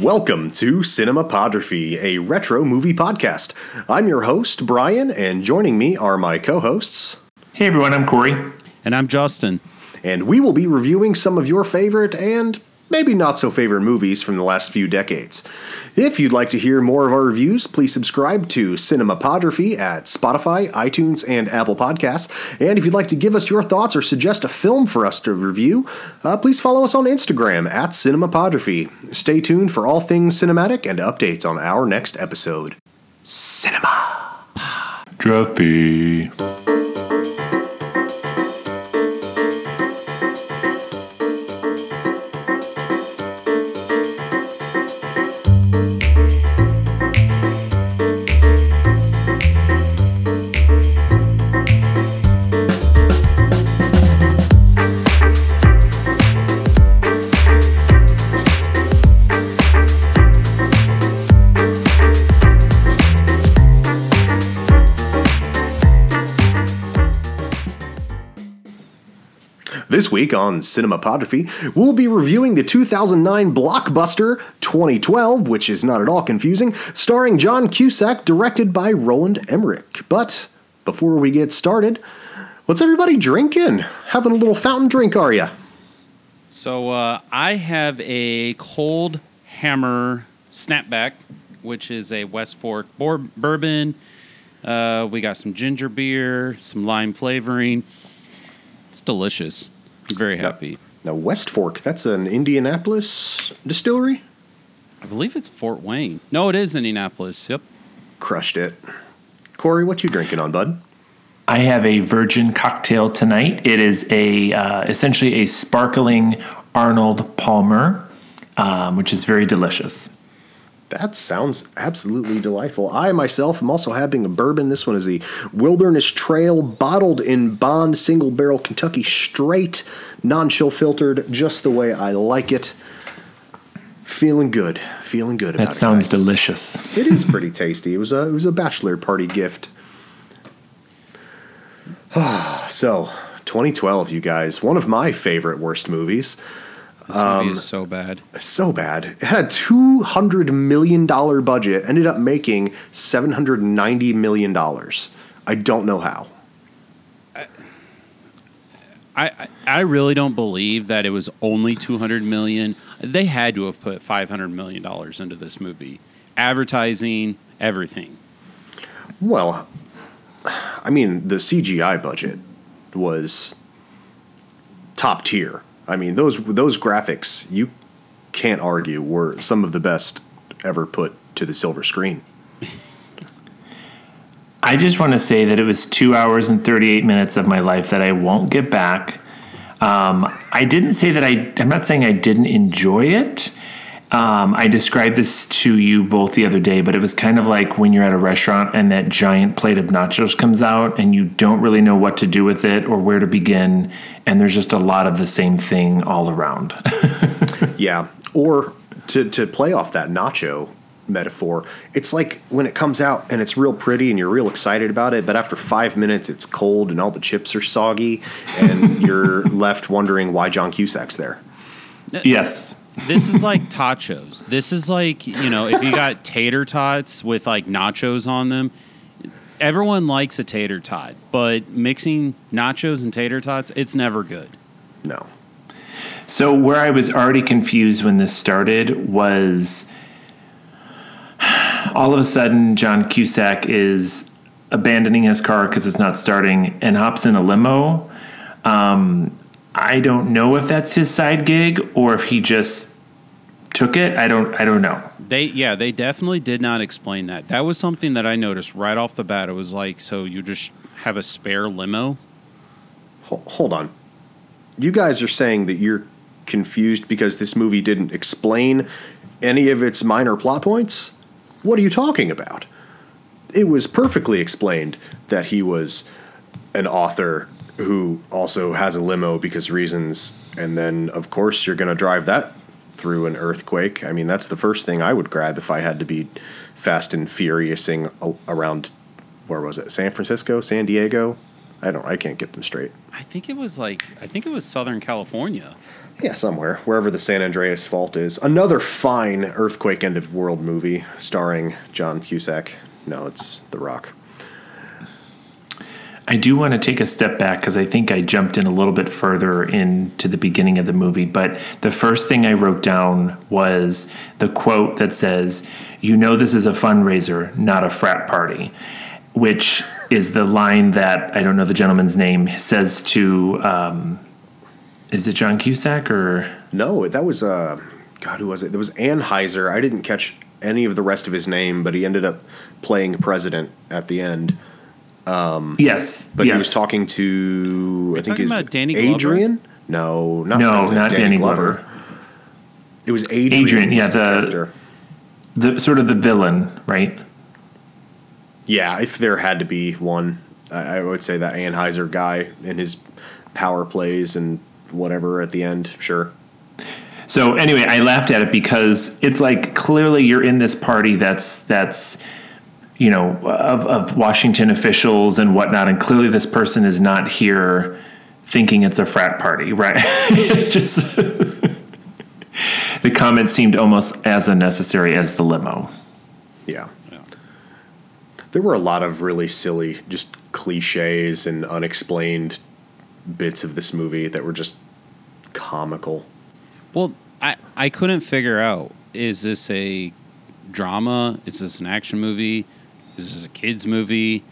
Welcome to Cinemapodraphy, a retro movie podcast. I'm your host, Brian, and joining me are my co hosts. Hey everyone, I'm Corey. And I'm Justin. And we will be reviewing some of your favorite and maybe not so favorite movies from the last few decades. If you'd like to hear more of our reviews, please subscribe to Cinemapodraphy at Spotify, iTunes, and Apple Podcasts. And if you'd like to give us your thoughts or suggest a film for us to review, uh, please follow us on Instagram at Cinemapodraphy. Stay tuned for all things cinematic and updates on our next episode. Cinema. Druffy. This week on Cinemapodraphy, we'll be reviewing the 2009 blockbuster 2012, which is not at all confusing, starring John Cusack, directed by Roland Emmerich. But before we get started, what's everybody drinking? Having a little fountain drink, are ya? So uh, I have a cold hammer snapback, which is a West Fork bourbon. Uh, we got some ginger beer, some lime flavoring. It's delicious. I'm very happy. Now, West Fork, that's an Indianapolis distillery? I believe it's Fort Wayne. No, it is Indianapolis. Yep. Crushed it. Corey, what you drinking on, bud? I have a virgin cocktail tonight. It is a uh, essentially a sparkling Arnold Palmer, um, which is very delicious. That sounds absolutely delightful. I myself am also having a bourbon. This one is the Wilderness Trail, bottled in Bond single barrel Kentucky straight, non chill filtered, just the way I like it. Feeling good, feeling good. About That sounds it, delicious. It is pretty tasty. It was a it was a bachelor party gift. so, 2012, you guys, one of my favorite worst movies. This movie is um, so bad. so bad. It had a two hundred million dollar budget, ended up making seven hundred ninety million dollars. I don't know how. I, I I really don't believe that it was only 200 million. They had to have put 500 million dollars into this movie. Advertising, everything. Well, I mean, the CGI budget was top tier. I mean, those those graphics you can't argue were some of the best ever put to the silver screen. I just want to say that it was two hours and 38 minutes of my life that I won't get back. Um, I didn't say that I, I'm not saying I didn't enjoy it. Um, I described this to you both the other day, but it was kind of like when you're at a restaurant and that giant plate of nachos comes out and you don't really know what to do with it or where to begin. And there's just a lot of the same thing all around. Yeah, or to to play off that nacho metaphor, it's like when it comes out and it's real pretty and you're real excited about it, but after five minutes it's cold and all the chips are soggy and you're left wondering why John Cusack's there. yes. This is like tachos. This is like, you know, if you got tater tots with like nachos on them, everyone likes a tater tot, but mixing nachos and tater tots, it's never good. No. So where I was already confused when this started was all of a sudden John Cusack is abandoning his car because it's not starting and hops in a limo. Um, I don't know if that's his side gig or if he just took it. I don't. I don't know. They yeah, they definitely did not explain that. That was something that I noticed right off the bat. It was like, so you just have a spare limo? Hol- Hold on. You guys are saying that you're confused because this movie didn't explain any of its minor plot points? What are you talking about? It was perfectly explained that he was an author who also has a limo because reasons, and then, of course, you're going to drive that through an earthquake. I mean, that's the first thing I would grab if I had to be fast and furiousing around, where was it? San Francisco? San Diego? I don't, I can't get them straight. I think it was like I think it was Southern California. Yeah, somewhere wherever the San Andreas Fault is. Another fine earthquake end of world movie starring John Cusack. No, it's The Rock. I do want to take a step back because I think I jumped in a little bit further into the beginning of the movie. But the first thing I wrote down was the quote that says, You know, this is a fundraiser, not a frat party, which is the line that I don't know the gentleman's name says to, um, is it John Cusack or? No, that was uh, God, who was it? There was Anheuser. I didn't catch any of the rest of his name, but he ended up playing president at the end. Um, yes. But yes. he was talking to I think talking it's about Danny Glover? Adrian. No, not No, President not Danny Glover. It was Adrian. Adrian, yeah, was the- character. The sort of the villain, right? yeah. If there had to be one, I, I would say that Anheuser guy and his power plays and whatever at the end. Sure. So anyway, I laughed at it because it's like clearly you're in this party that's that's you know of, of Washington officials and whatnot, and clearly this person is not here thinking it's a frat party, right? Just the comment seemed almost as unnecessary as the limo. Yeah. There were a lot of really silly, just cliches and unexplained bits of this movie that were just comical. Well, I I couldn't figure out is this a drama? Is this an action movie? This is a kids movie?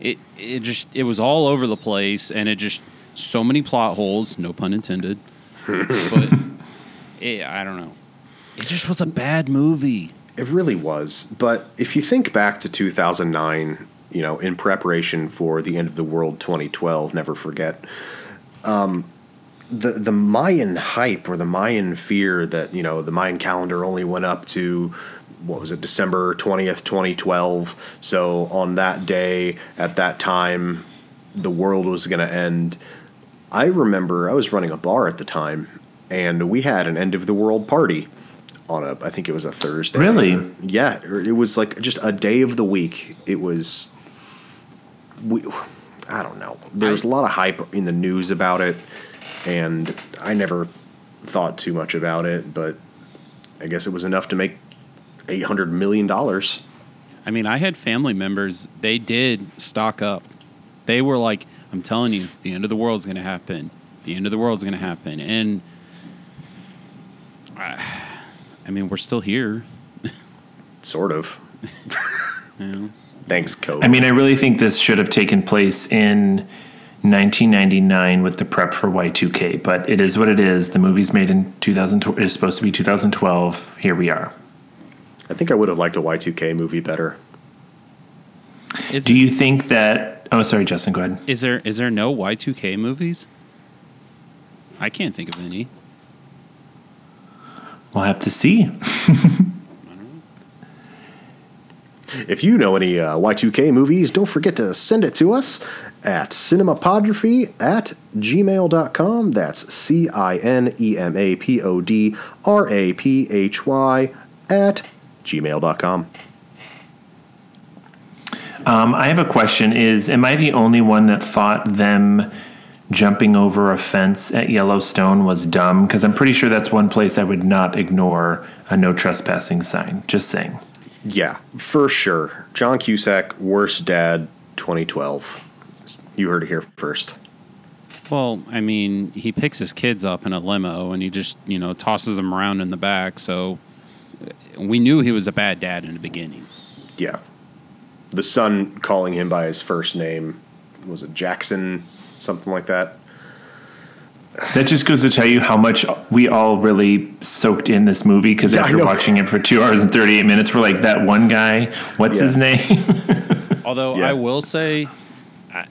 It it just it was all over the place, and it just so many plot holes. No pun intended. but it, I don't know. It just was a bad movie. It really was. But if you think back to 2009, you know, in preparation for the end of the world 2012, never forget, um, the the Mayan hype or the Mayan fear that you know the Mayan calendar only went up to what was it December 20th 2012 so on that day at that time the world was going to end. I remember I was running a bar at the time and we had an end of the world party on a I think it was a Thursday. Really? yeah it was like just a day of the week. It was we I don't know. There was a lot of hype in the news about it and I never thought too much about it, but I guess it was enough to make eight hundred million dollars. I mean, I had family members. They did stock up. They were like, "I'm telling you, the end of the world's going to happen. The end of the world's going to happen." And I, I mean, we're still here. Sort of. You know? Thanks, COVID. I mean, I really think this should have taken place in 1999 with the prep for Y2K, but it is what it is. The movie's made in 2000. It is supposed to be 2012. Here we are. I think I would have liked a Y two K movie better. Is, Do you think that? Oh, sorry, Justin. Go ahead. is there is there no Y2K movies? I can't think of any. We'll have to see. If you know any uh, Y2K movies, don't forget to send it to us at cinemapodraphy at gmail.com. That's C I N E M A P O D R A P H Y at gmail.com. Um, I have a question. Is am I the only one that thought them jumping over a fence at Yellowstone was dumb? Because I'm pretty sure that's one place I would not ignore a no trespassing sign. Just saying. Yeah, for sure. John Cusack, worst dad 2012. You heard it here first. Well, I mean, he picks his kids up in a limo and he just, you know, tosses them around in the back. So we knew he was a bad dad in the beginning. Yeah. The son calling him by his first name was it Jackson, something like that. That just goes to tell you how much we all really soaked in this movie. Because Yeah, after watching it for two hours and 38 minutes, we're like, that one guy, what's Yeah. his name? Although Yeah. I will say, I,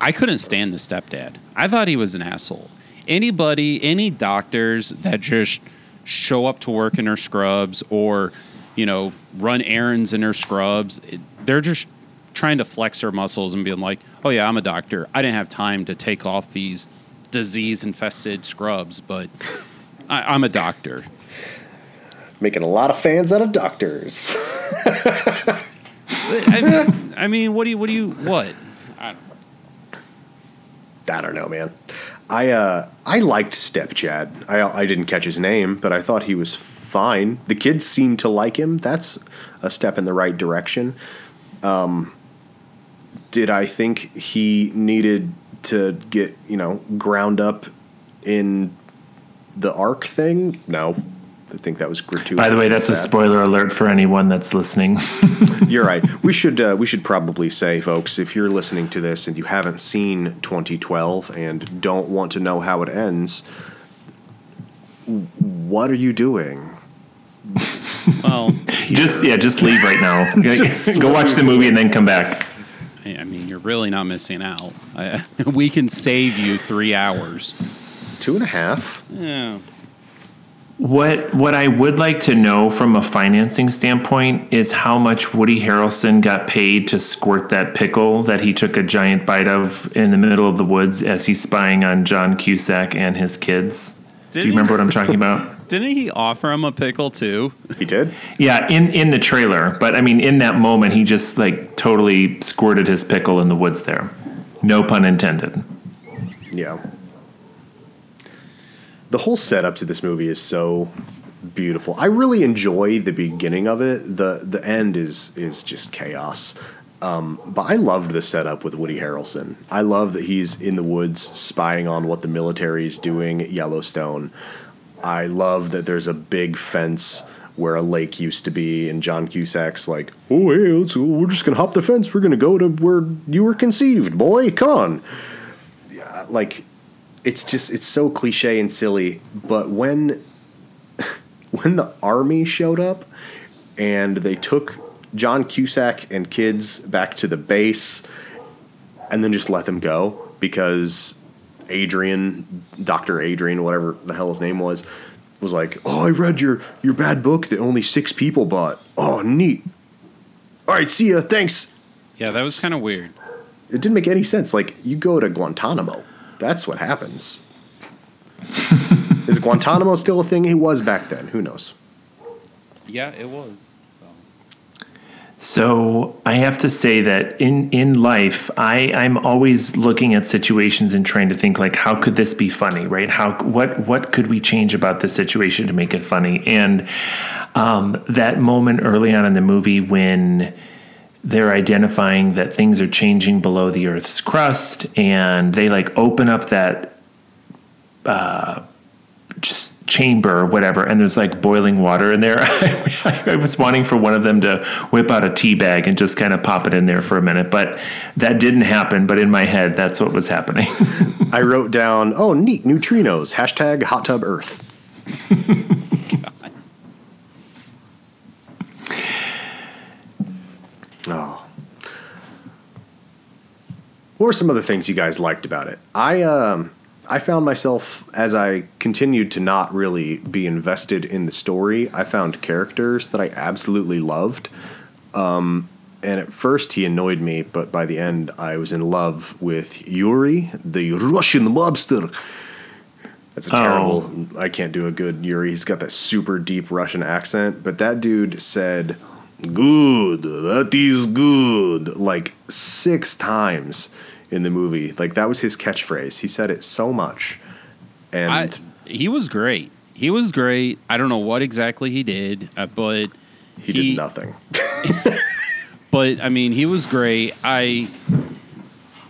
I couldn't stand the stepdad. I thought he was an asshole. Anybody, any doctors that just show up to work in their scrubs or, you know, run errands in their scrubs, they're just trying to flex their muscles and being like, oh, yeah, I'm a doctor. I didn't have time to take off these disease infested scrubs, but I, I'm a doctor. Making a lot of fans out of doctors. I, mean, I mean, what do you, what do you, what? I don't I don't know, man. I uh, I liked Step Chad. I I didn't catch his name, but I thought he was fine. The kids seemed to like him. That's a step in the right direction. Um, did I think he needed to get you know ground up in the arc thing? No. I think that was gratuitous. By the way, and that's a spoiler alert for anyone that's listening. You're right. We should uh, we should probably say, folks, if you're listening to this and you haven't seen 2012 and don't want to know how it ends, what are you doing? Well, just yeah, just leave right now. Go watch the movie and then come back. I mean, you're really not missing out. I, we can save you three hours. Two and a half. Yeah. What what I would like to know from a financing standpoint is how much Woody Harrelson got paid to squirt that pickle that he took a giant bite of in the middle of the woods as he's spying on John Cusack and his kids. Did Do you he? remember what I'm talking about? Didn't he offer him a pickle too? He did. Yeah, in in the trailer, but I mean in that moment he just like totally squirted his pickle in the woods there. No pun intended. Yeah. The whole setup to this movie is so beautiful. I really enjoy the beginning of it. the The end is is just chaos. Um, but I loved the setup with Woody Harrelson. I love that he's in the woods spying on what the military is doing at Yellowstone. I love that there's a big fence where a lake used to be, and John Cusack's like, "Oh, hey, let's, we're just gonna hop the fence. We're gonna go to where you were conceived, boy. Come on." Yeah, like it's just it's so cliche and silly. But when when the army showed up and they took John Cusack and kids back to the base and then just let them go because Adrian, Dr. Adrian, whatever the hell his name was, was like, "Oh, I read your your bad book that only 6 people bought. Oh, neat. All right, see ya. Thanks." Yeah, that was kind of weird. It didn't make any sense. Like, you go to Guantanamo. That's what happens. Is Guantanamo still a thing? It was back then. Who knows? Yeah, it was. So. So I have to say that in in life, I I'm always looking at situations and trying to think like, how could this be funny, right? How what what could we change about this situation to make it funny? And um, that moment early on in the movie when they're identifying that things are changing below the Earth's crust, and they like open up that uh, just chamber or whatever, and there's like boiling water in there. I, I was wanting for one of them to whip out a tea bag and just kind of pop it in there for a minute, but that didn't happen. But in my head, that's what was happening. I wrote down, oh, neat, neutrinos, hashtag hot tub earth. What were some other things you guys liked about it? I um I found myself as I continued to not really be invested in the story, I found characters that I absolutely loved. Um and at first he annoyed me, but by the end I was in love with Yuri, the Russian mobster. That's a Oh. terrible. I can't do a good Yuri. He's got that super deep Russian accent, but that dude said, "Good, that is good," like six times in the movie. Like that was his catchphrase. He said it so much, and I, he was great. He was great. I don't know what exactly he did, uh, but he, did nothing. But I mean, he was great. I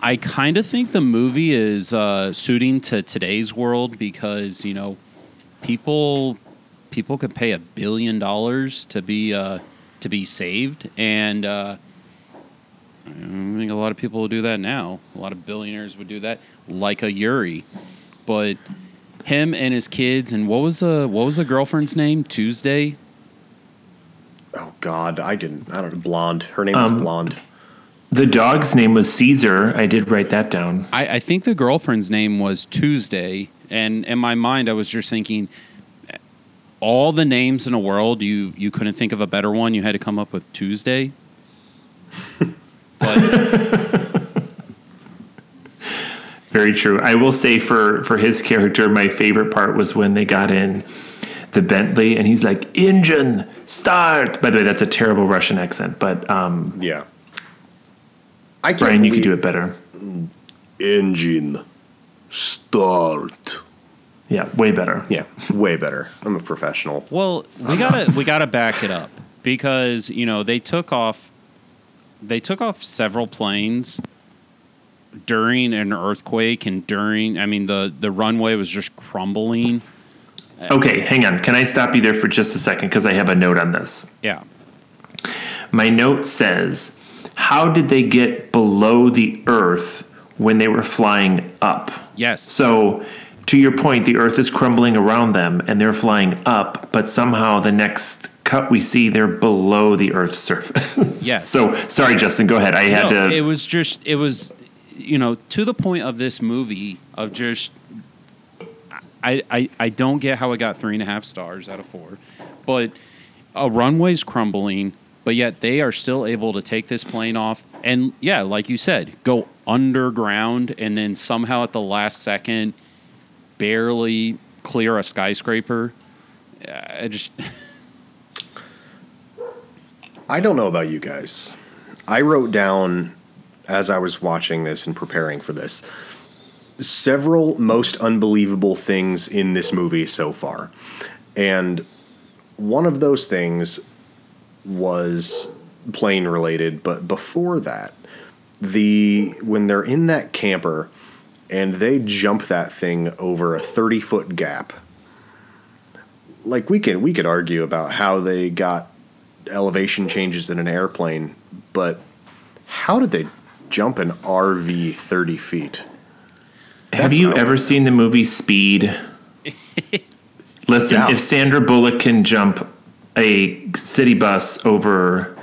I kind of think the movie is uh, suiting to today's world because you know people people could pay a billion dollars to be uh, to be saved, and uh, I think a lot of people will do that now. A lot of billionaires would do that, like a Yuri. But him and his kids, and what was the what was the girlfriend's name? Tuesday. oh God, I didn't. I don't know. Blonde. Her name was Um, Blonde. the dog's name was Caesar. I did write that down. I, I think the girlfriend's name was Tuesday, and in my mind, I was just thinking, all the names in the world, you you couldn't think of a better one. You had to come up with Tuesday. but Very true. I will say for for his character, my favorite part was when they got in the Bentley and he's like, "Engine start." By the way, that's a terrible Russian accent, but um, Yeah. I can't Brian, you could do it better. Engine Start. Yeah, way better. Yeah, way better. I'm a professional. Well, we gotta we gotta back it up because you know they took off they took off several planes during an earthquake and during I mean the the runway was just crumbling. Okay, hang on. Can I stop you there for just a second because I have a note on this. Yeah. My note says, "How did they get below the earth when they were flying up?" Yes. So, to your point, the earth is crumbling around them and they're flying up, but somehow the next cut we see they're below the earth's surface. Yes. So, sorry Justin, go ahead. I had no, to it was just it was you know to the point of this movie of just I, I I don't get how it got three and a half stars out of four, but a runway's crumbling, but yet they are still able to take this plane off and yeah, like you said, go underground and then somehow at the last second barely clear a skyscraper. Uh, I just I don't know about you guys. I wrote down as I was watching this and preparing for this several most unbelievable things in this movie so far. And one of those things was plane related, but before that, the when they're in that camper and they jump that thing over a 30 foot gap like we could we could argue about how they got elevation changes in an airplane, but how did they jump an RV 30 feet? Have you ever seen the movie Speed? Listen, Yeah. if Sandra Bullock can jump a city bus over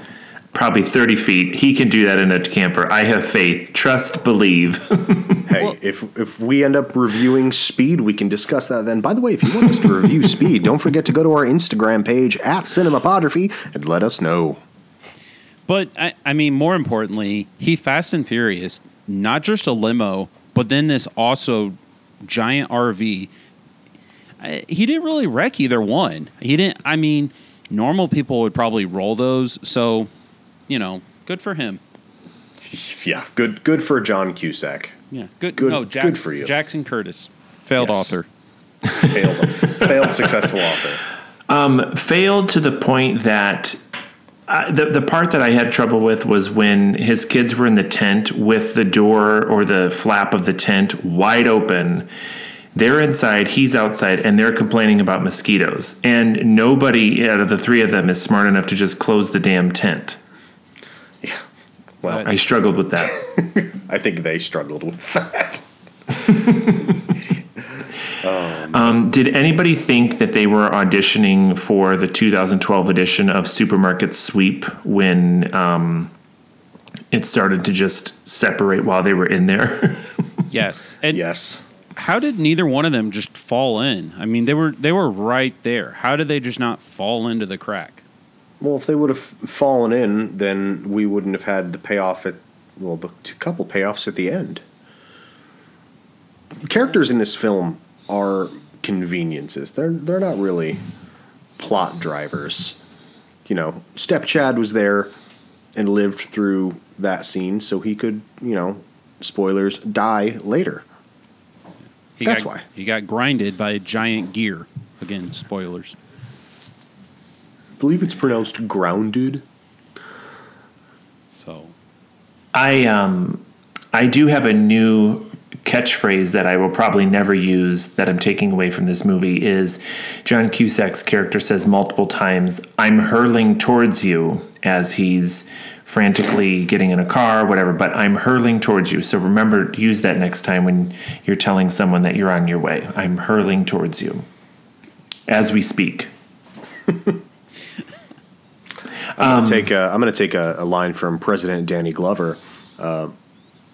probably 30 feet, he can do that in a camper. I have faith. Trust, believe. Hey, Well- if if we end up reviewing Speed, we can discuss that then. By the way, if you want us to review Speed, don't forget to go to our Instagram page at Cinemapodraphy and let us know. But I, I mean, more importantly, he Fast and Furious, not just a limo, but then this also giant RV. I, he didn't really wreck either one. He didn't. I mean, normal people would probably roll those. So, you know, good for him. Yeah, good good for John Cusack. Yeah, good. Good- no, good for you. Jackson Curtis, failed Yes. author. Failed, failed successful author. Failed to the point that uh, the, the part that I had trouble with was when his kids were in the tent with the door or the flap of the tent wide open. They're inside, he's outside, and they're complaining about mosquitoes. And nobody out of the three of them is smart enough to just close the damn tent. Well, I struggled with that. I think they struggled with that. Um, did anybody think that they were auditioning for the 2012 edition of Supermarket Sweep when um, it started to just separate while they were in there? Yes, and Yes. how did neither one of them just fall in? I mean, they were they were right there. How did they just not fall into the crack? Well, if they would have fallen in, then we wouldn't have had the payoff at well, the two couple payoffs at the end. Characters in this film are conveniences. They're they're not really plot drivers. You know, Step Chad was there and lived through that scene, so he could, you know, spoilers, die later. He That's got, why. he got grinded by a giant gear. Again, spoilers. I believe it's pronounced grounded. So I um, I do have a new catchphrase that I will probably never use that I'm taking away from this movie is John Cusack's character says multiple times, "I'm hurling towards you" as he's frantically getting in a car, or whatever. But I'm hurling towards you. So remember, use that next time when you're telling someone that you're on your way. I'm hurling towards you as we speak. I'm gonna take a, I'm going to take a, a line from President Danny Glover. Uh,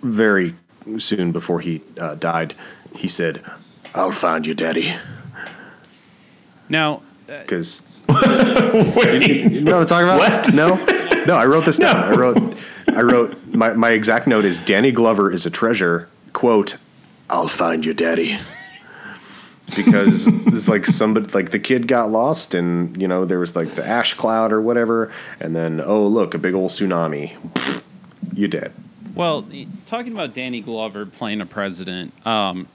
very soon before he uh, died, he said, "I'll find you, Daddy." now, Because Wait. you know what I'm talking about? What? No, no. I wrote this down. No. I wrote, I wrote my my exact note is Danny Glover is a treasure. Quote, "I'll find you, Daddy." Because it's like somebody like the kid got lost and you know there was like the ash cloud or whatever and then oh look a big old tsunami you dead well, talking about Danny Glover playing a president, um,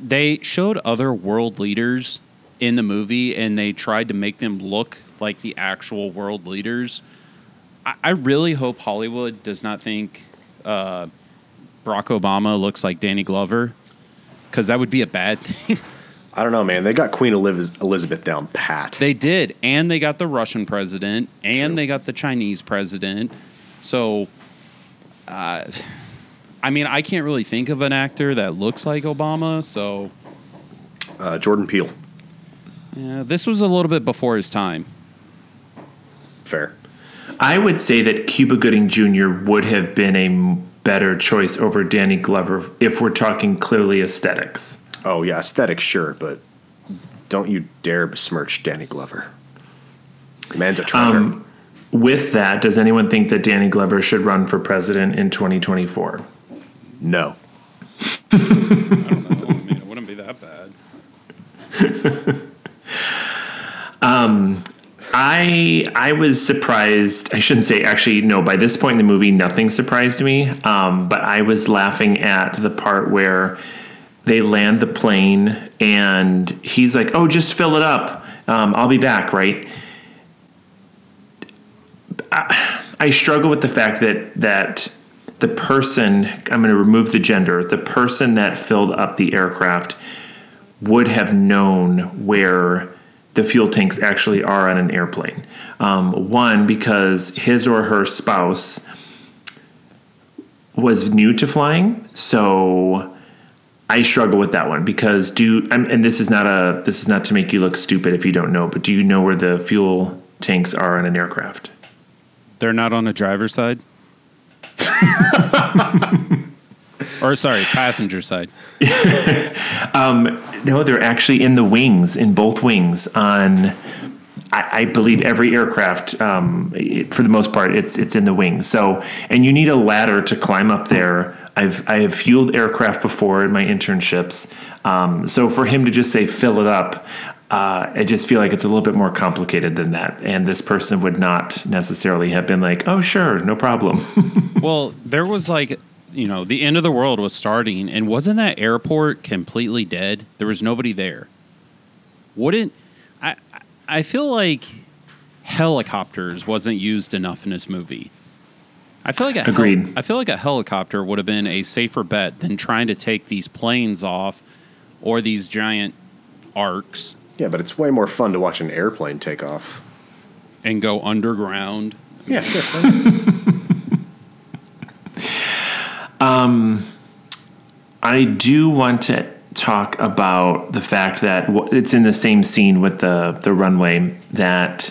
they showed other world leaders in the movie and they tried to make them look like the actual world leaders. I, I really hope Hollywood does not think uh, Barack Obama looks like Danny Glover because that would be a bad thing. I don't know, man. They got Queen Elizabeth down pat. they did, and they got the Russian president, and they got the Chinese president. So, uh, I mean, I can't really think of an actor that looks like Obama. So, uh, Jordan Peele. yeah, this was a little bit before his time. Fair. I would say that Cuba Gooding Jr. would have been a better choice over Danny Glover if we're talking clearly aesthetics. Oh yeah, aesthetic, sure, but don't you dare besmirch Danny Glover. The man's a treasure. Um, with that, does anyone think that Danny Glover should run for president in 2024? no. I don't know. I mean, it wouldn't be that bad. I I was surprised. I shouldn't say actually no. By this point in the movie, nothing surprised me. Um, but I was laughing at the part where they land the plane and he's like, "Oh, just fill it up. Um, I'll be back." Right. I, I struggle with the fact that that the person I'm going to remove the gender. The person that filled up the aircraft would have known where the fuel tanks actually are on an airplane. Um, one, because his or her spouse was new to flying, so I struggle with that one because do I'm, and this is not a this is not to make you look stupid if you don't know, but do you know where the fuel tanks are on an aircraft? They're not on the driver's side. or sorry, passenger side. No, they're actually in the wings, in both wings. On, I, I believe every aircraft, um, for the most part, it's it's in the wings. So, and you need a ladder to climb up there. I've I have fueled aircraft before in my internships. Um, so for him to just say fill it up, uh, I just feel like it's a little bit more complicated than that. And this person would not necessarily have been like, oh sure, no problem. Well, there was like, you know, the end of the world was starting, and wasn't that airport completely dead? There was nobody there. Wouldn't I? I feel like helicopters wasn't used enough in this movie. I feel like a hel- Agreed. I feel like a helicopter would have been a safer bet than trying to take these planes off or these giant arcs Yeah, but it's way more fun to watch an airplane take off. and go underground. Yeah, sure. Um, I do want to talk about the fact that w- it's in the same scene with the the runway that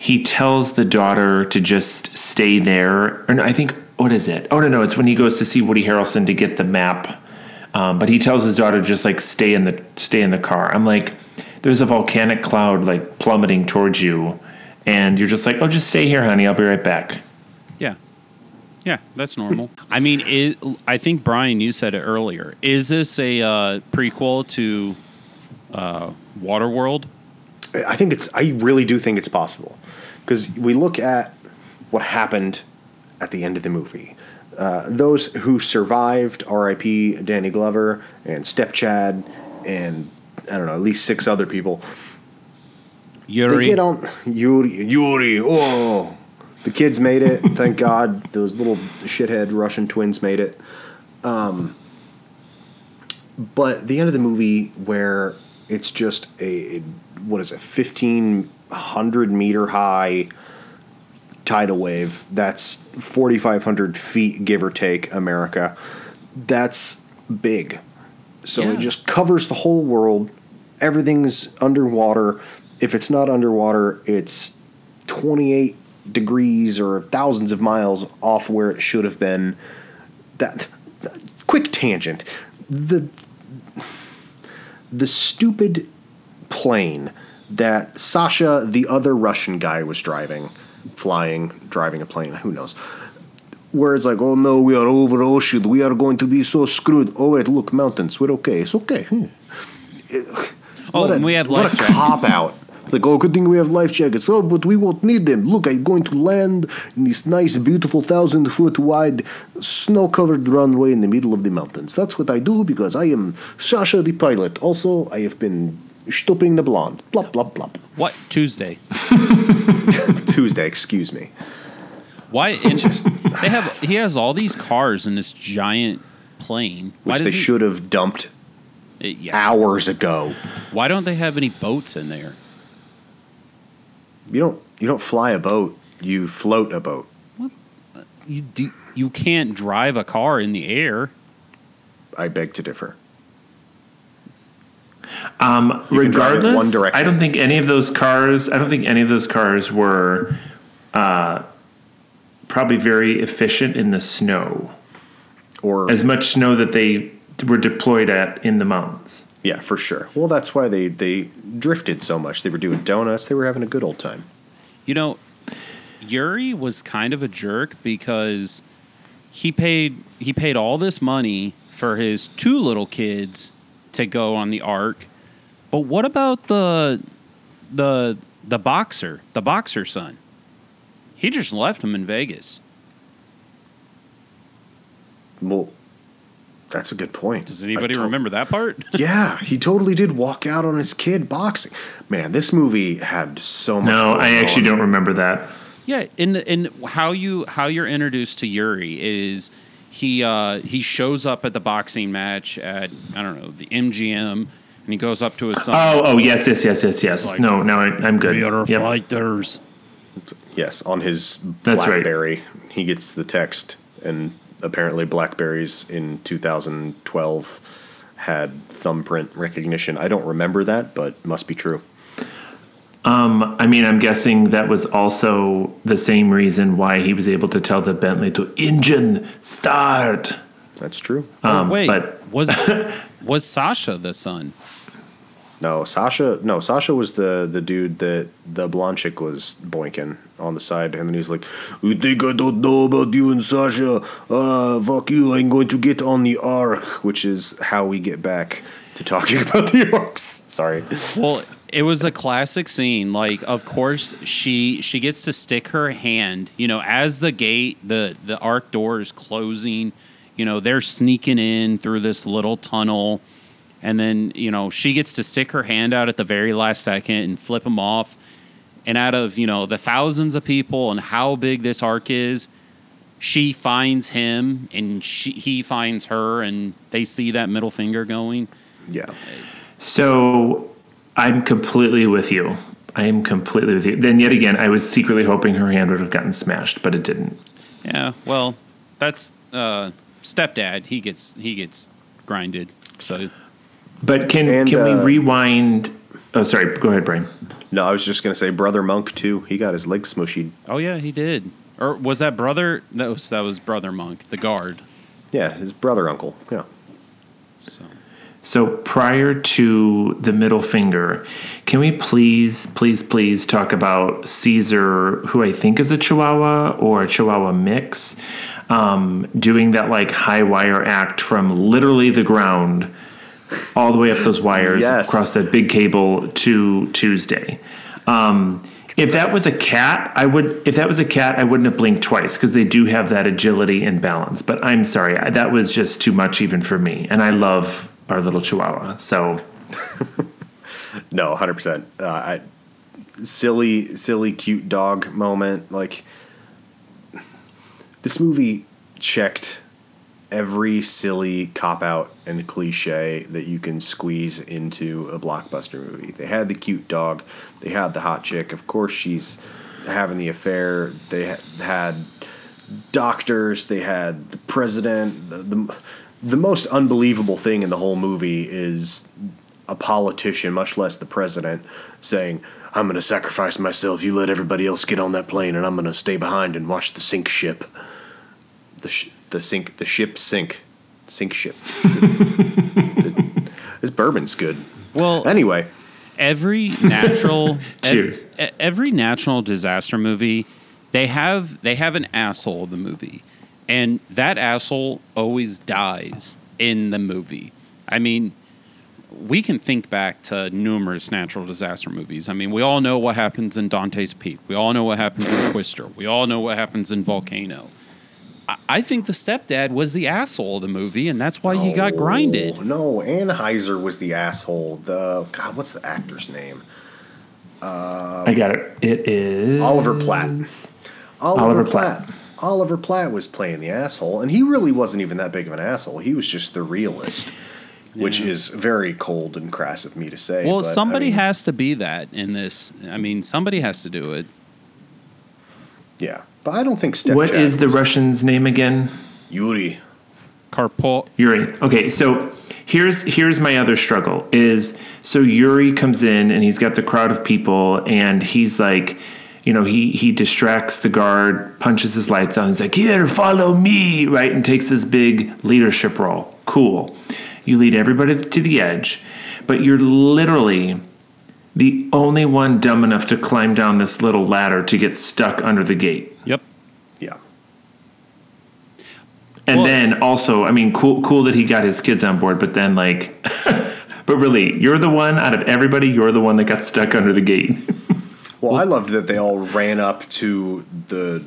he tells the daughter to just stay there. Or no, I think what is it? Oh no, no, it's when he goes to see Woody Harrelson to get the map. Um, but he tells his daughter just like stay in the stay in the car. I'm like, there's a volcanic cloud like plummeting towards you, and you're just like, oh, just stay here, honey. I'll be right back. Yeah. Yeah, that's normal. I mean, it, I think Brian, you said it earlier. Is this a uh, prequel to uh, Waterworld? I think it's. I really do think it's possible because we look at what happened at the end of the movie. Uh, those who survived, R.I.P. Danny Glover and Stepchad, and I don't know, at least six other people. They Yuri. get on Yuri. Yuri. Oh, the kids made it. Thank God. Those little shithead Russian twins made it. Um, but the end of the movie, where it's just a, a what is it, fifteen hundred meter high tidal wave. That's forty five hundred feet, give or take, America. That's big. So Yeah. it just covers the whole world. Everything's underwater. If it's not underwater, it's 28 degrees or thousands of miles off where it should have been. That quick tangent. The the stupid plane that Sasha, the other Russian guy, was driving, flying, driving a plane. Who knows? Where it's like, oh no, we are over ocean. We are going to be so screwed. Oh wait, look, mountains. We're okay. It's okay. Hmm. Oh, a- and we have what life a jackets. cop out. It's like, oh, good thing we have life jackets. Oh, but we won't need them. Look, I'm going to land in this nice, beautiful, thousand foot wide, snow covered runway in the middle of the mountains. That's what I do because I am Sasha the pilot. Also, I have been stopping the blonde. Blop, blop, blop. What Tuesday? Tuesday, excuse me. Why? interesting? they have. He has all these cars in this giant plane. Why Which they he? should have dumped Uh, yeah. hours ago. Why don't they have any boats in there? You don't you don't fly a boat, you float a boat. You do. You can't drive a car in the air. I beg to differ. Um, You can drive it regardless, one. I don't think any of those cars. I don't think any of those cars were uh, probably very efficient in the snow. Or As much snow that they were deployed at in the mountains. yeah, for sure. Well, that's why they they drifted so much. They were doing donuts. They were having a good old time. You know, Yuri was kind of a jerk because he paid he paid all this money for his two little kids to go on the ark. But what about the the the boxer, the boxer son? He just left him in Vegas. Well, that's a good point. Does anybody to- remember that part? Yeah, he totally did walk out on his kid boxing. Man, this movie had so much. No, I actually on. don't remember that. Yeah, in in how you how you're introduced to Yuri is he uh, he shows up at the boxing match at I don't know the MGM and he goes up to his son. Oh, oh, yes, yes, yes, yes, yes. Like, no, no, I, I'm good. We are Yep. fighters. Yes, on his That's right. BlackBerry, he gets the text, and apparently Blackberries in 2012 had thumbprint recognition. I don't remember that, but must be true. I mean, I'm guessing that was also the same reason why he was able to tell the Bentley to engine start. That's true. Um, oh, wait, but- was was Sasha the son? No, Sasha. No, Sasha was the the dude that the blonde chick was boinking on the side, and then he's like, "You think I don't know about you and Sasha? Uh, fuck you! I'm going to get on the ark," which is how we get back to talking about the arcs. Sorry. Well, it was a classic scene. Like, of course, she she gets to stick her hand. You know, as the gate, the the arc door is closing. You know, they're sneaking in through this little tunnel, and then you know she gets to stick her hand out at the very last second and flip him off. And out of you know the thousands of people and how big this arc is, she finds him and she he finds her, and they see that middle finger going. Yeah. So I'm completely with you. I am completely with you. Then yet again, I was secretly hoping her hand would have gotten smashed, but it didn't. Yeah, well, that's uh, stepdad. He gets he gets grinded. So But can And, can uh, we rewind? Oh, sorry. Go ahead, Brian. No, I was just gonna say, brother Monk too. He got his legs smushied. oh yeah, he did. Or was that brother? That was that was brother monk, the guard. Yeah, his brother uncle. Yeah. So So prior to the middle finger, can we please, please, please talk about Caesar, who I think is a Chihuahua or a Chihuahua mix, um, doing that like high wire act from literally the ground all the way up those wires Yes. across that big cable to Tuesday. Um, if that was a cat, I would. If that was a cat, I wouldn't have blinked twice because they do have that agility and balance. But I'm sorry, I, that was just too much even for me. And I love our little Chihuahua. So No, hundred percent. Uh, I silly, silly, cute dog moment. Like this movie checked every silly cop out and cliche that you can squeeze into a blockbuster movie. They had the cute dog. They had the hot chick. Of course, she's having the affair. They had doctors. They had the president. The, the the most unbelievable thing in the whole movie is a politician, much less the president, saying, "I'm going to sacrifice myself. You let everybody else get on that plane, and I'm going to stay behind and watch the sink ship." The sh- the sink the ship sink, sink ship. this bourbon's good. well, Anyway, every natural Cheers. ev- every natural disaster movie they have they have an asshole in the movie and that asshole always dies in the movie i mean we can think back to numerous natural disaster movies. I mean, we all know what happens in Dante's Peak. We all know what happens in Twister. We all know what happens in Volcano. I, I think the stepdad was the asshole of the movie, and that's why he got grinded. No, Anheuser was the asshole. The God, what's the actor's name? Um, I got it. It is Oliver Platt. Oliver, Oliver Platt. Platt. Oliver Platt was playing the asshole, and he really wasn't even that big of an asshole. He was just the realist, which is very cold and crass of me to say. Well, but, I somebody mean, has to be that in this. I mean, somebody has to do it. Yeah, but I don't think Step What is the Russian's name again? Yuri? Karpov. Yuri. Okay, so here's here's my other struggle is so Yuri comes in and he's got the crowd of people and he's like, you know, he he distracts the guard, punches his lights out, he's like, here, follow me, right? And takes this big leadership role. Cool. You lead everybody to the edge, but you're literally the only one dumb enough to climb down this little ladder to get stuck under the gate. Yep. Yeah, And Well- then also, I mean, cool, cool that he got his kids on board. But then, like, but really, you're the one out of everybody. You're the one that got stuck under the gate. Well, I loved that they all ran up to the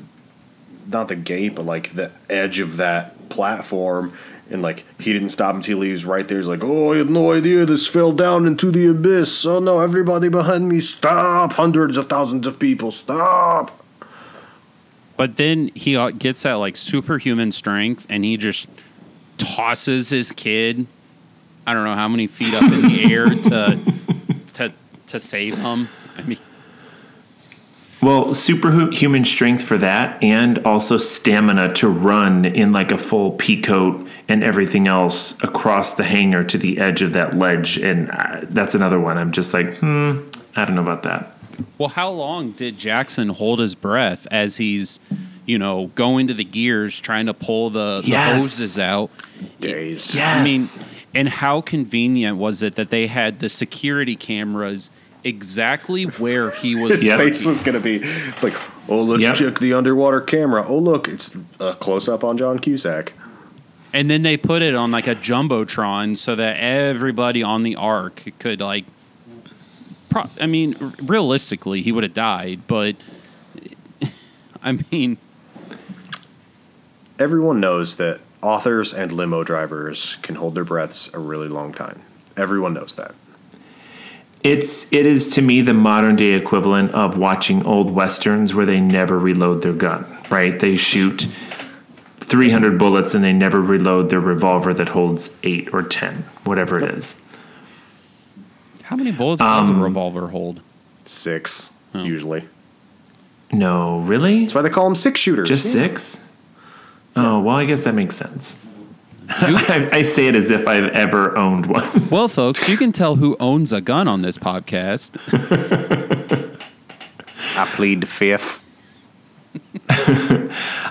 not the gate, but like the edge of that platform, and like he didn't stop until he was right there. He's like, "Oh, I had no idea this fell down into the abyss. Oh no, everybody behind me, stop! Hundreds of thousands of people, stop!" But then he uh, gets that like superhuman strength, and he just tosses his kid. I don't know how many feet up in the air to to to save him. I mean, well, superhuman strength for that, and also stamina to run in like a full pea coat and everything else across the hangar to the edge of that ledge. And uh, that's another one. I'm just like, hmm, I don't know about that. well, how long did Jackson hold his breath as he's, you know, going to the gears trying to pull the, the Yes. hoses out? Days. Yeah. I mean, and how convenient was it that they had the security cameras exactly where he was? His Yep. face was gonna be. It's like, oh, let's Yep. check the underwater camera. Oh, look, it's a close up on John Cusack. And then they put it on like a jumbotron so that everybody on the ark could like. Pro- I mean, r- realistically, he would have died, but I mean, Everyone knows that authors and limo drivers can hold their breaths a really long time. Everyone knows that. It's it is to me the modern day equivalent of watching old westerns where they never reload their gun, right? They shoot 300 bullets and they never reload their revolver that holds 8 or 10, whatever it is. how many bullets does Um, a revolver hold? Six, Oh. usually. No, really? That's why they call them six shooters. Just Yeah. 6? Oh, well, I guess that makes sense. I, I say it as if I've ever owned one. Well, folks, you can tell who owns a gun on this podcast. I plead the fifth.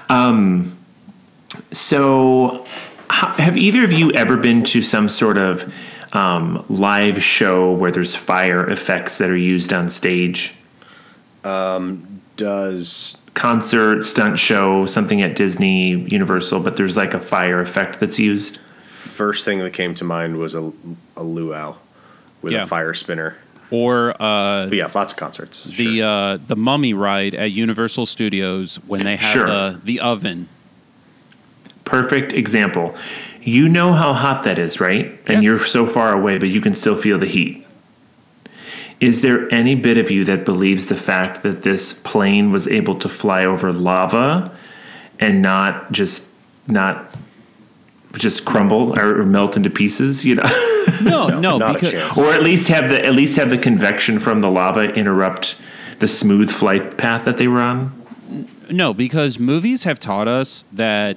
um, So, have either of you ever been to some sort of um, live show where there's fire effects that are used on stage? Um, Does Concert, stunt show, something at Disney, Universal, but there's like a fire effect that's used. first thing that came to mind was a, a luau with Yeah. a fire spinner. Or uh, But yeah, lots of concerts. the sure. uh, the Mummy ride at Universal Studios when they have Sure. the the oven. Perfect example. You know how hot that is, right? And Yes. you're so far away, but you can still feel the heat. Is there any bit of you that believes the fact that this plane was able to fly over lava and not just not just crumble or melt into pieces, you know? No, no, not because chance. or at least have the at least have the convection from the lava interrupt the smooth flight path that they were on? no, because movies have taught us that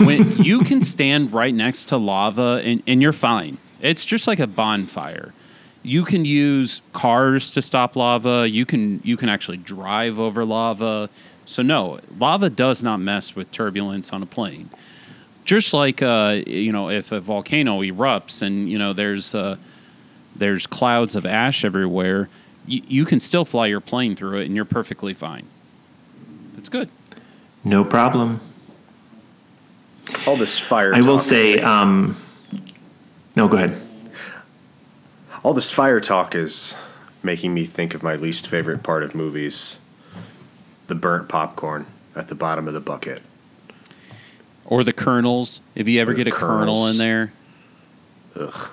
when you can stand right next to lava and, and you're fine. It's just like a bonfire. You can use cars to stop lava. You can you can actually drive over lava. So no, lava does not mess with turbulence on a plane. Just like uh, you know, if a volcano erupts and you know there's uh, there's clouds of ash everywhere, you, you can still fly your plane through it and you're perfectly fine. That's good. No problem. all this fire. I will say, um, no, go ahead. All this fire talk is making me think of my least favorite part of movies the burnt popcorn at the bottom of the bucket. Or the kernels. If you ever get a the kernel in there, Ugh.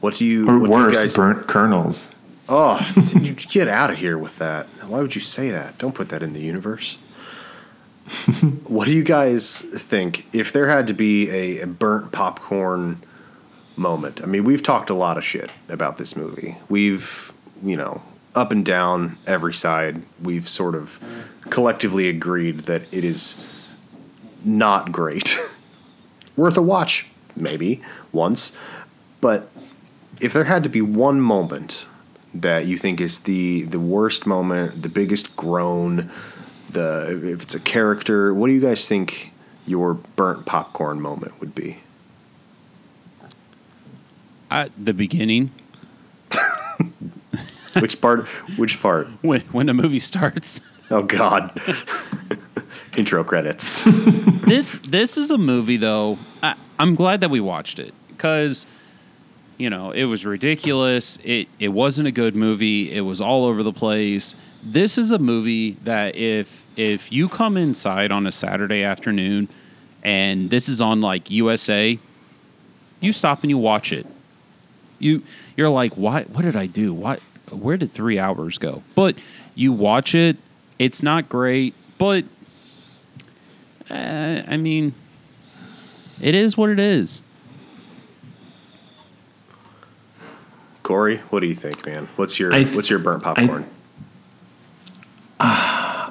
What do you. Or what do you worse, guys- burnt kernels. Oh, you get out of here with that. Why would you say that? Don't put that in the universe. what do you guys think if there had to be a, a burnt popcorn moment? I mean, we've talked a lot of shit about this movie. We've, you know, up and down every side, we've sort of collectively agreed that it is not great. Worth a watch, maybe once. But if there had to be one moment that you think is the the worst moment, the biggest groan, the if it's a character, what do you guys think your burnt popcorn moment would be? At the beginning, Which part? Which part? when, when the movie starts, Oh God! Intro credits. this this is a movie though. I, I'm glad that we watched it because you know it was ridiculous. It it wasn't a good movie. It was all over the place. This is a movie that if if you come inside on a Saturday afternoon and this is on like USA, you stop and you watch it. You you're like, what what did I do? What where did three hours go? But you watch it. It's not great, but uh, I mean, it is what it is. Corey, what do you think, man? What's your th- What's your burnt popcorn?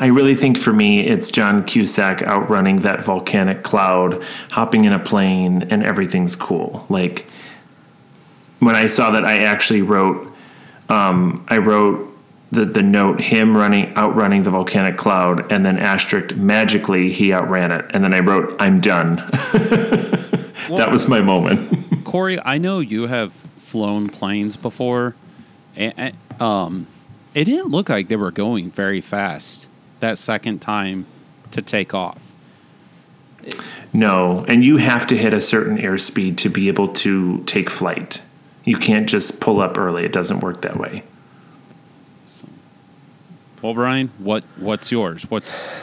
I really think for me, it's John Cusack outrunning that volcanic cloud, hopping in a plane, and everything's cool. Like when I saw that, I actually wrote, um, I wrote the the note him running outrunning the volcanic cloud, and then asterisk magically he outran it, and then I wrote I'm done. that was my moment. Corey, I know you have flown planes before, and um, it didn't look like they were going very fast that second time to take off. No, and you have to hit a certain airspeed to be able to take flight. You can't just pull up early. It doesn't work that way. Well, Brian, what what's yours? What's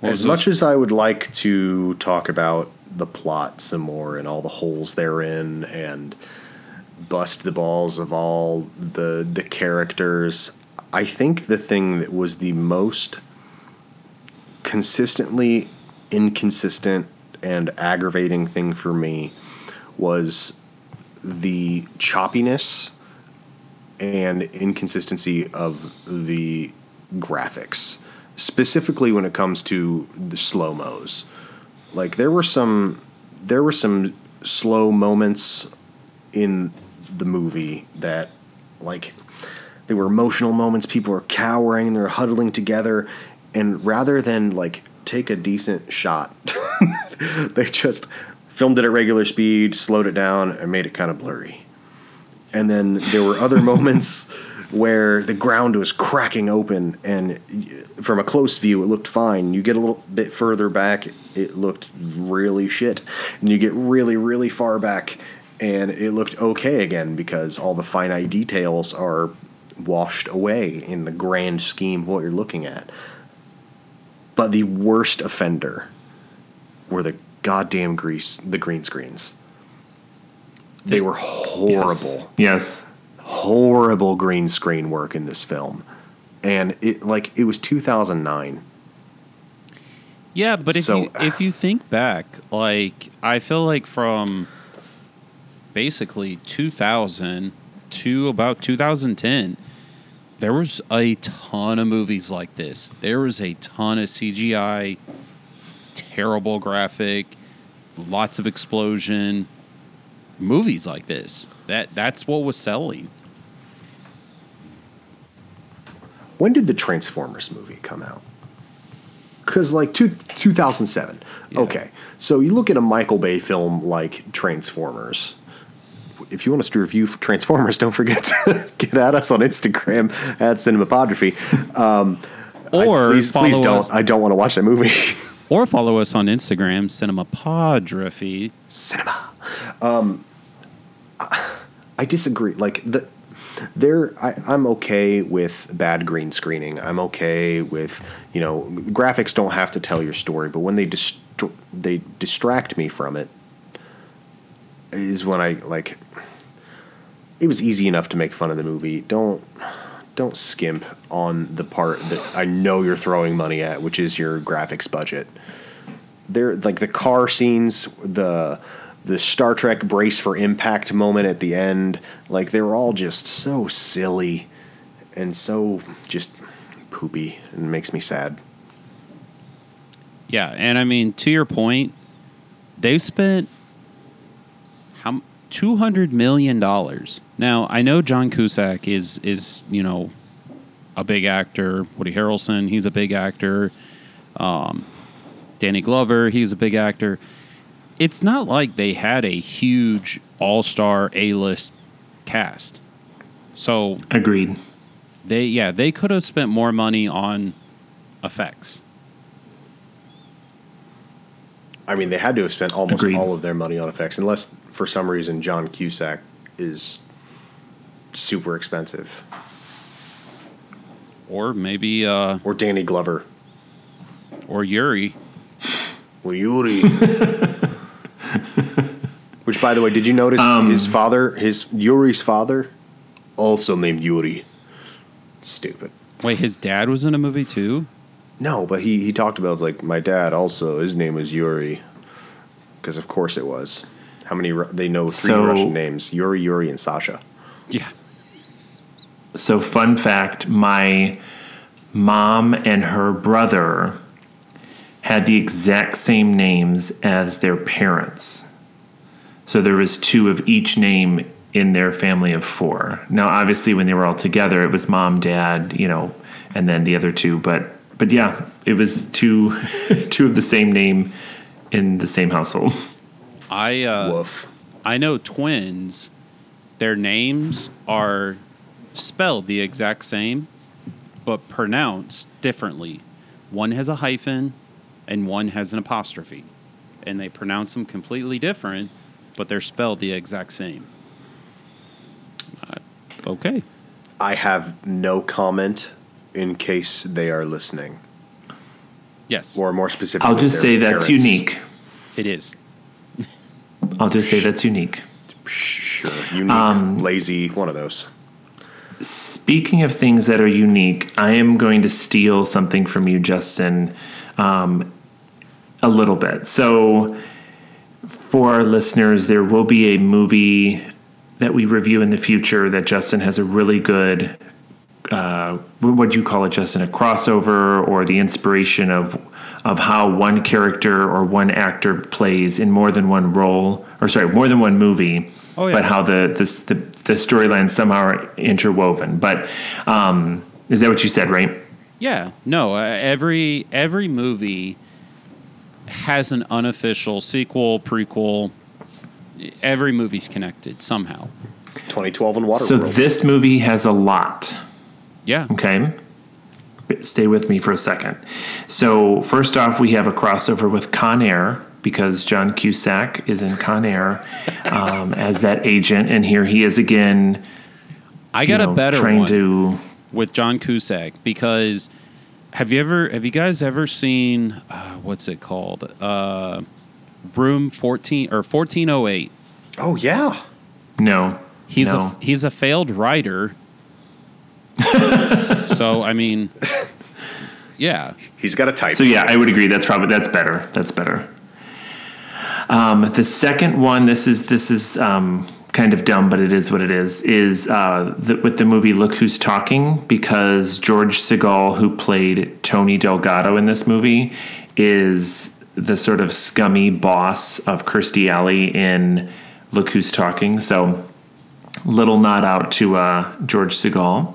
what As much those- as I would like to talk about the plot some more and all the holes therein and bust the balls of all the the characters, I think the thing that was the most consistently inconsistent and aggravating thing for me was the choppiness and inconsistency of the graphics, specifically when it comes to the slow mos. Like there were some, there were some slow moments in the movie that, like, they were emotional moments. People were cowering, they're huddling together, and rather than like take a decent shot, they just filmed it at regular speed, slowed it down, and made it kind of blurry. And then there were other moments where the ground was cracking open and from a close view it looked fine. You get a little bit further back it looked really shit. And you get really really far back and it looked okay again because all the finite details are washed away in the grand scheme of what you're looking at. But the worst offender were the goddamn grease the green screens. They were horrible. Yes. horrible green screen work in this film. And it like it was 2009 Yeah, but if So- you if you think back, like I feel like from basically 2000 to about 2010, there was a ton of movies like this. There was a ton of CGI, terrible graphic, lots of explosion movies like this. That that's what was selling. when did the transformers movie come out because like two, 2007 Yeah. okay so you look at a michael bay film like transformers if you want us to review transformers don't forget to get at us on instagram at Cinemapodraphy. um, I- Or please, please don't us- i don't want to watch that movie Or follow us on Instagram, Cinemapodraphy. cinema. Um, I disagree. Like the there, I'm okay with bad green screening. I'm okay with you know graphics don't have to tell your story, but when they dist- they distract me from it, is when I like. It was easy enough to make fun of the movie. Don't don't skimp on the part that I know you're throwing money at, which is your graphics budget. There, like the car scenes, the the Star Trek brace for impact moment at the end, like they were all just so silly and so just poopy and makes me sad. Yeah, and I mean to your point, they've spent how two hundred million dollars. Now I know John Cusack is is you know a big actor. Woody Harrelson, he's a big actor. Um, Danny Glover, he's a big actor. It's not like they had a huge all star A list cast. So Agreed. they yeah they could have spent more money on effects. I mean, they had to have spent almost Agreed. all of their money on effects, unless for some reason John Cusack is super expensive, Or maybe uh, or Danny Glover. or Yuri. Well, Yuri. Which, by the way, did you notice his father, his Yuri's father, also named Yuri? Stupid. Wait, his dad was in a movie too? No, but he, he talked about it was like my dad also. His name was Yuri, because of course it was. How many they know three So- Russian names: Yuri, Yuri, and Sasha. Yeah. So, fun fact my mom and her brother had the exact same names as their parents. So, there was two of each name in their family of four. Now, obviously, when they were all together, it was mom, dad, you know, and then the other two. But, but yeah, it was two, two of the same name in the same household. I uh, Woof. I know twins. Their names are spelled the exact same, but pronounced differently. One has a hyphen, and one has an apostrophe, and they pronounce them completely different, but they're spelled the exact same. Uh, okay. I have no comment in case they are listening, Yes, or more specifically, I'll just their say that's unique. it is. I'll just say that's unique. Sure, unique, Um, lazy, one of those. Speaking of things that are unique, I am going to steal something from you, Justin, um, a little bit. So, for our listeners, there will be a movie that we review in the future that Justin has a really good. Uh, what do you call it, Justin? A crossover or the inspiration of of how one character or one actor plays in more than one role, or sorry, more than one movie. Oh, yeah. But how the this, the the storylines somehow are interwoven. But um, is that what you said, right? Yeah, no. Uh, every every movie has an unofficial sequel, prequel. Every movie's connected somehow. 2012 and Waterworld. So this movie has a lot. Yeah. Okay. But Stay with me for a second. So, first off, we have a crossover with Con Air because John Cusack is in Con Air um, as that agent, and here he is again. I you got know, a better trying one to. with John Cusack because have you ever have you guys ever seen uh, what's it called? Uh, Room 14 or 1408. oh yeah, No, He's no. a he's a failed writer. so, I mean yeah. he's got a type. So yeah, I would agree. That's probably that's better. That's better. Um, the second one, this is this is um, kind of dumb, but it is what it is. Is uh, the, with the movie Look Who's Talking because George Segal, who played Tony Delgado in this movie, is the sort of scummy boss of Kirstie Alley in Look Who's Talking. So little nod out to uh, George Segal.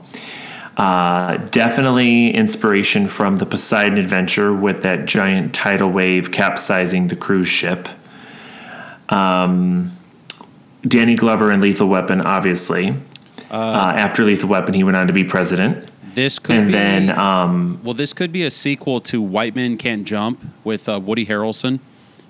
Uh, definitely inspiration from the Poseidon Adventure with that giant tidal wave capsizing the cruise ship. Um, Danny Glover and Lethal Weapon, obviously. Uh, after Lethal Weapon, he went on to be president. This could And be then, um, Well, this could be a sequel to White Men Can't Jump with uh, Woody Harrelson,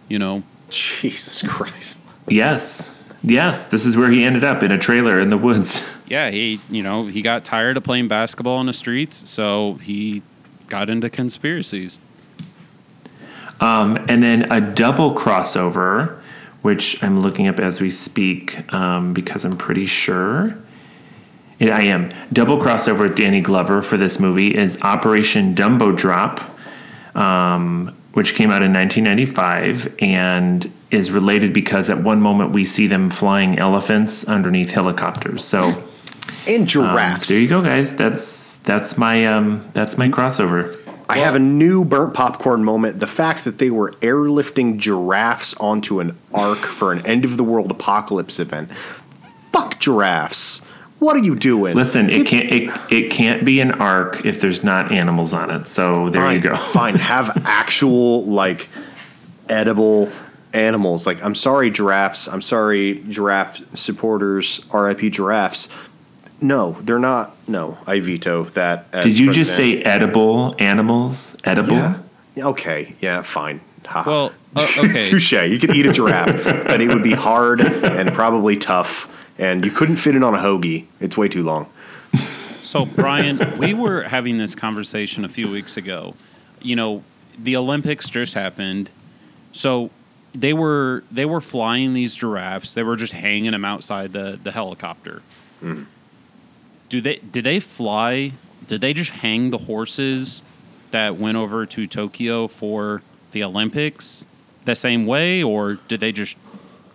you know. Jesus Christ. yes, Yes, this is where he ended up in a trailer in the woods. Yeah, he you know he got tired of playing basketball on the streets, so he got into conspiracies. Um, and then a double crossover, which I'm looking up as we speak um, because I'm pretty sure. Yeah, I am. Double crossover with Danny Glover for this movie is Operation Dumbo Drop, um, which came out in 1995 and is related because at one moment we see them flying elephants underneath helicopters. So And um, giraffes. there you go, guys. That's that's my um, that's my crossover. I have a new burnt popcorn moment. The fact that they were airlifting giraffes onto an ark for an end of the world apocalypse event. Fuck giraffes. What are you doing? Listen, it can't it, it can't be an arc if there's not animals on it. So there fine, you go. fine. Have actual like edible animals. Like I'm sorry, giraffes. I'm sorry, giraffe supporters. R.I.P. giraffes. No, they're not. No, I veto that. as Did you just say edible animals? Edible? Yeah. Yeah, Okay. Yeah. Fine. Ha. Well, uh, okay. Touche. You could eat a giraffe, but it would be hard and probably tough, and you couldn't fit it on a hoagie. It's way too long. So, Brian, we were having this conversation a few weeks ago. You know, the Olympics just happened, so they were they were flying these giraffes. They were just hanging them outside the the helicopter. Do they did they fly? Did they just hang the horses that went over to Tokyo for the Olympics the same way, or did they just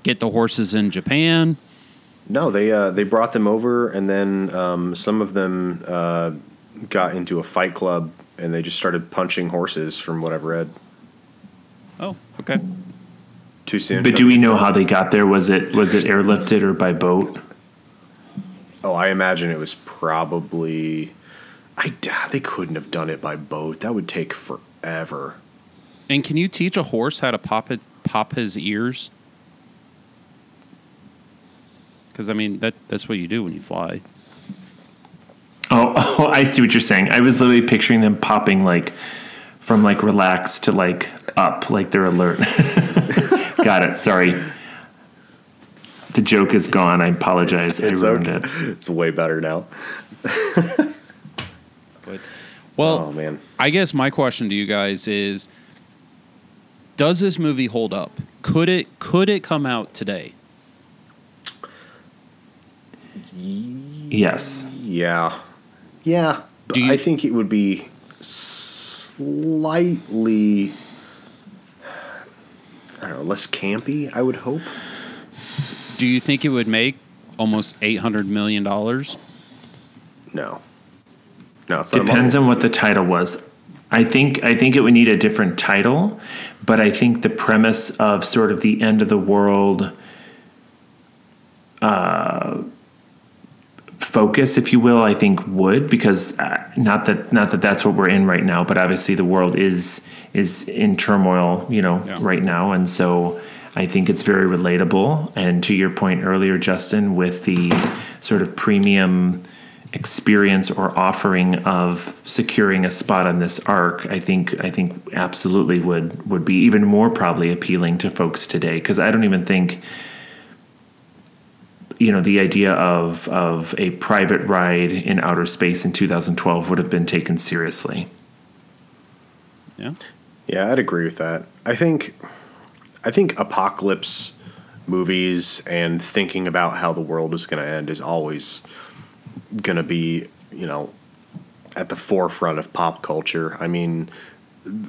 get the horses in Japan? No, they uh, they brought them over, and then um, some of them uh, got into a fight club, and they just started punching horses. From what I've read, Oh, okay. too soon. But do we know how they got there? Was it was it airlifted or by boat? Oh, I imagine it was probably. I doubt they couldn't have done it by boat. That would take forever. And can you teach a horse how to pop it, pop his ears? Because I mean that that's what you do when you fly. Oh, oh, I see what you're saying. I was literally picturing them popping like from like relaxed to like up, like they're alert. Got it. Sorry. The joke is gone. I apologize. I It's ruined okay. it. It's way better now. But well, Oh man. I guess my question to you guys is: Does this movie hold up? Could it could it come out today? Yes. Yeah. Yeah. Do you- I think it would be slightly I don't know, less campy, I would hope. Do you think it would make almost eight hundred million dollars? No. No, it's Depends on what the title was. I think I think it would need a different title, but I think the premise of sort of the end of the world uh, focus, if you will, I think would because uh, not that not that that's what we're in right now, but obviously the world is is in turmoil, you know, Yeah. right now, and so I think it's very relatable. And to your point earlier, Justin, with the sort of premium experience or offering of securing a spot on this arc, I think I think absolutely would would be even more probably appealing to folks today because I don't even think you know the idea of of a private ride in outer space in 2012 would have been taken seriously. Yeah. Yeah, I'd agree with that. I think I think apocalypse movies and thinking about how the world is going to end is always going to be, you know, at the forefront of pop culture. I mean,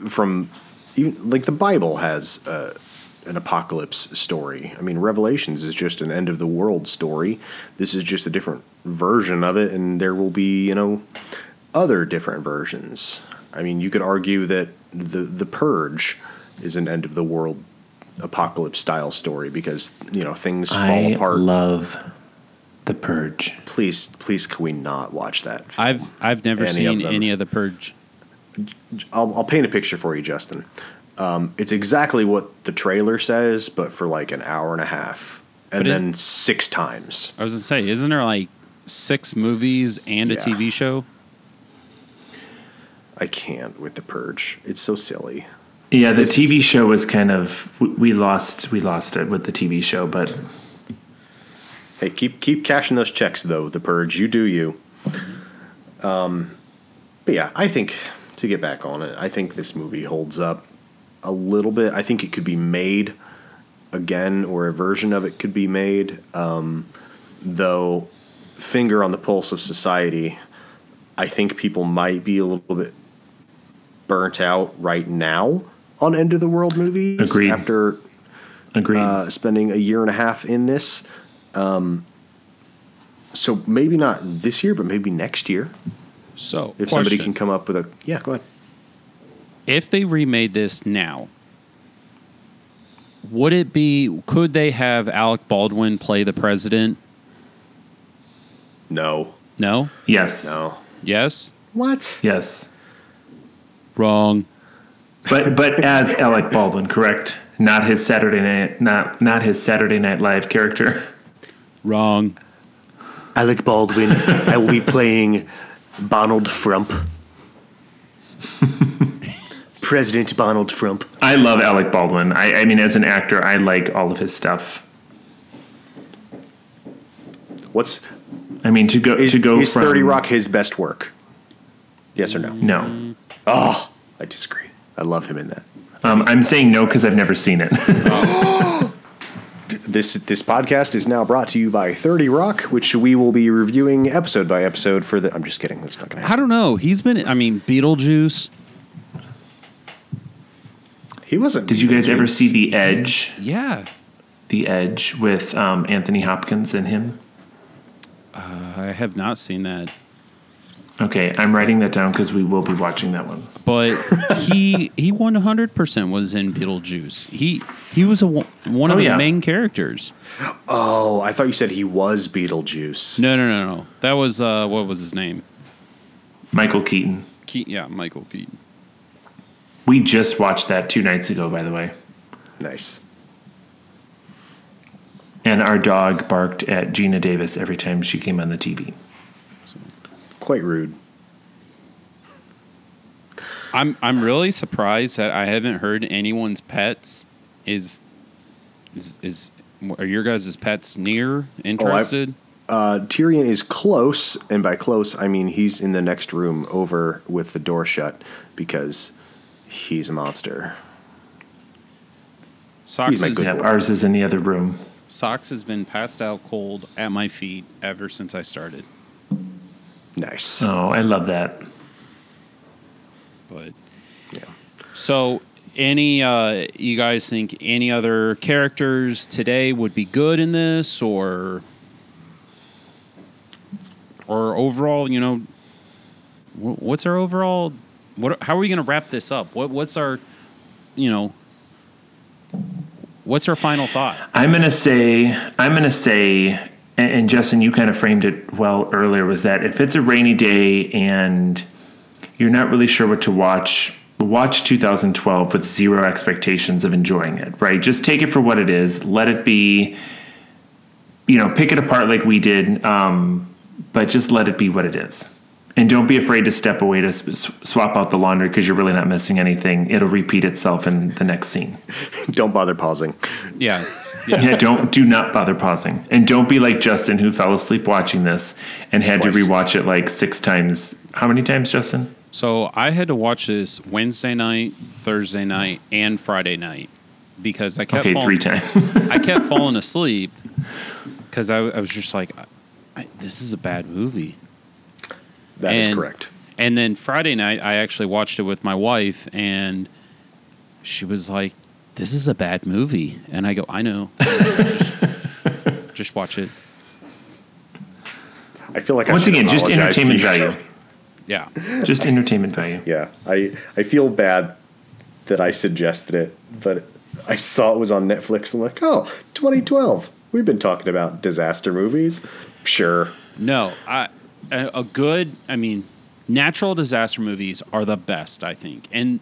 from even like the Bible has uh, an apocalypse story. I mean, Revelations is just an end of the world story. This is just a different version of it, and there will be, you know, other different versions. I mean, you could argue that the the Purge is an end of the world apocalypse style story because you know things fall I apart. love The Purge. please, please, can we not watch that? I've I've never Any seen them. any of the Purge. I'll, I'll paint a picture for you, Justin. Um, it's exactly what the trailer says, but for like an hour and a half, and But is- then six times. I was gonna say, isn't there like six movies and a Yeah. TV show? I can't with the Purge. It's so silly. Yeah, the This TV is- show was kind of we- we lost we lost it with the TV show, but Hey, keep keep cashing those checks though. The purge, you do you. Um, but yeah, I think to get back on it, I think this movie holds up a little bit. I think it could be made again, or a version of it could be made. Um, though, finger on the pulse of society, I think people might be a little bit burnt out right now on end of the world movies Agreed. after Agreed. uh, spending a year and a half in this. Um, so maybe not this year, but maybe next year. So, If somebody can come up with a yeah, go ahead. if they remade this now, would it be? Could they have Alec Baldwin play the president? No, No. yes. no. Yes. What? Yes. Wrong. But but as Alec Baldwin, correct? Not his Saturday night not not his Saturday Night Live character. Wrong. Alec Baldwin. I will be playing Donald Frump. President Donald Frump. I love Alec Baldwin. I, I mean, as an actor, I like all of his stuff. What's I mean, to go is, to go is from Thirty Rock his best work? Yes or no? No, Oh, I disagree. I love him in that. um, I'm saying no because I've never seen it. This this podcast is now brought to you by Thirty Rock, which we will be reviewing episode by episode for the. I'm just kidding. That's not going to I happen. don't know. He's been. I mean, Beetlejuice. He wasn't. Did you guys ever see The Edge? Yeah. The Edge with um, Anthony Hopkins and him. I have not seen that, Okay, I'm writing that down because we will be watching that one. but he he 100 percent was in Beetlejuice. He he was a one of Oh, the main characters. Oh, I thought you said he was Beetlejuice. No, no, no, no. That was uh, what was his name? Michael Keaton. Ke- yeah, Michael Keaton. We just watched that two nights ago, by the way. Nice. And our dog barked at Geena Davis every time she came on the TV. Quite rude. I'm I'm really surprised that I haven't heard anyone's pets is is is are your guys' pets near interested? Uh, Tyrion is close, and by close I mean he's in the next room over with the door shut because he's a monster. Socks He's is, good Yep, ours is in the other room. Socks has been passed out cold at my feet ever since I started. Nice. Oh, I love that. But Yeah. so any uh you guys think any other characters today would be good in this or or overall, you know what's our overall what how are we going to wrap this up? What what's our you know what's our final thought? I'm gonna say I'm gonna say and, and Justin, you kind of framed it well earlier, was that if it's a rainy day and you're not really sure what to watch, watch 2012 with zero expectations of enjoying it, right? Just take it for what it is. Let it be, you know, pick it apart like we did, um, but just let it be what it is. And don't be afraid to step away to s- s- swap out the laundry because you're really not missing anything. It'll repeat itself in the next scene. Don't bother pausing. Yeah. Yeah. Yeah, don't do not bother pausing, and don't be like Justin who fell asleep watching this and had to rewatch it like six times. How many times, Justin? So I had to watch this Wednesday night, Thursday night, and Friday night because I kept Okay, falling, three times. I kept falling asleep because I, I was just like, I, "This is a bad movie." That is And- correct. And then Friday night, I actually watched it with my wife, and she was like, "This is a bad movie," and I go, "I know, just, just watch it." I feel like Once should again, just entertainment value. Yeah, Just entertainment value. Yeah, I I feel bad that I suggested it, but I saw it was on Netflix. And I'm like, oh, 2012. We've been talking about disaster movies. Sure. no, I a, a good. I mean, natural disaster movies are the best, I think, and.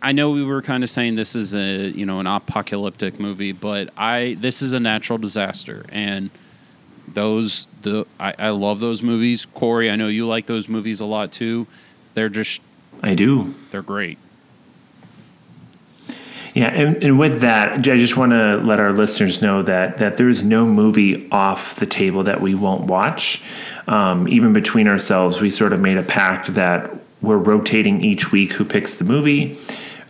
I know we were kind of saying this is a you know an apocalyptic movie, but I this is a natural disaster, and those the I, I love those movies. Corey, I know you like those movies a lot too. They're just I do. they're great. Yeah, and, and with that, I just want to let our listeners know that that there is no movie off the table that we won't watch. Um, even between ourselves, we sort of made a pact that we're rotating each week who picks the movie.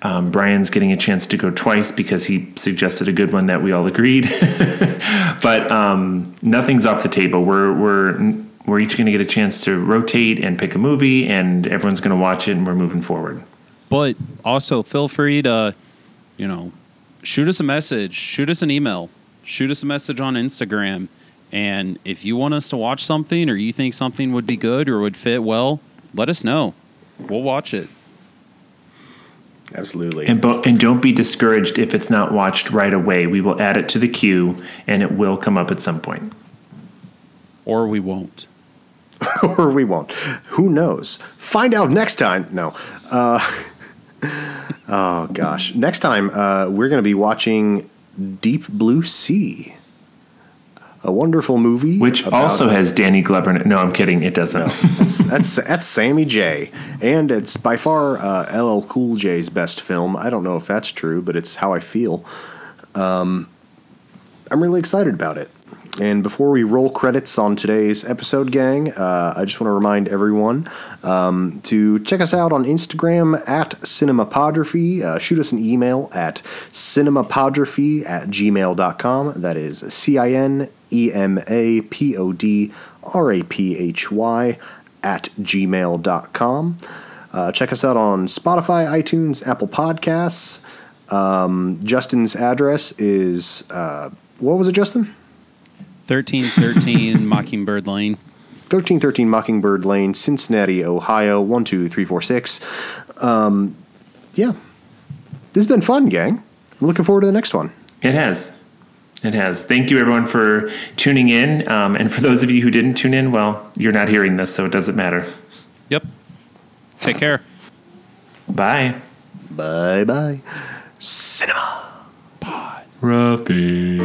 Um, Brian's getting a chance to go twice because he suggested a good one that we all agreed. but um, nothing's off the table. We're we're we're each going to get a chance to rotate and pick a movie, and everyone's going to watch it, and we're moving forward. But also, feel free to, you know, shoot us a message, shoot us an email, shoot us a message on Instagram. And if you want us to watch something or you think something would be good or would fit well, let us know. We'll watch it. Absolutely. And, bo- and don't be discouraged if it's not watched right away. We will add it to the queue, and it will come up at some point. Or we won't. or we won't. Who knows? Find out next time. No. Uh, oh, gosh. Next time, uh, we're going to be watching Deep Blue Sea. A wonderful movie. Which also has Danny Glover in it. No, I'm kidding. It doesn't. that's, that's that's Sammy J, and it's by far uh, LL Cool J's best film. I don't know if that's true, but it's how I feel. Um, I'm really excited about it. And before we roll credits on today's episode, gang, uh, I just want to remind everyone um, to check us out on Instagram at Cinemapodraphy. Uh, shoot us an email at cinemapodraphy at gmail.com. That is C I N E M A P O D R A P H Y at gmail.com. Uh, check us out on Spotify, iTunes, Apple Podcasts. Um, Justin's address is, uh, what was it, Justin? 1313 Mockingbird Lane. 1313 Mockingbird Lane, Cincinnati, Ohio, 12346. Um, yeah. This has been fun, gang. I'm looking forward to the next one. It has. It has. Thank you, everyone, for tuning in. Um, and for those of you who didn't tune in, well, you're not hearing this, so it doesn't matter. Yep. Take care. Bye. Bye bye. Cinema. Ruffy.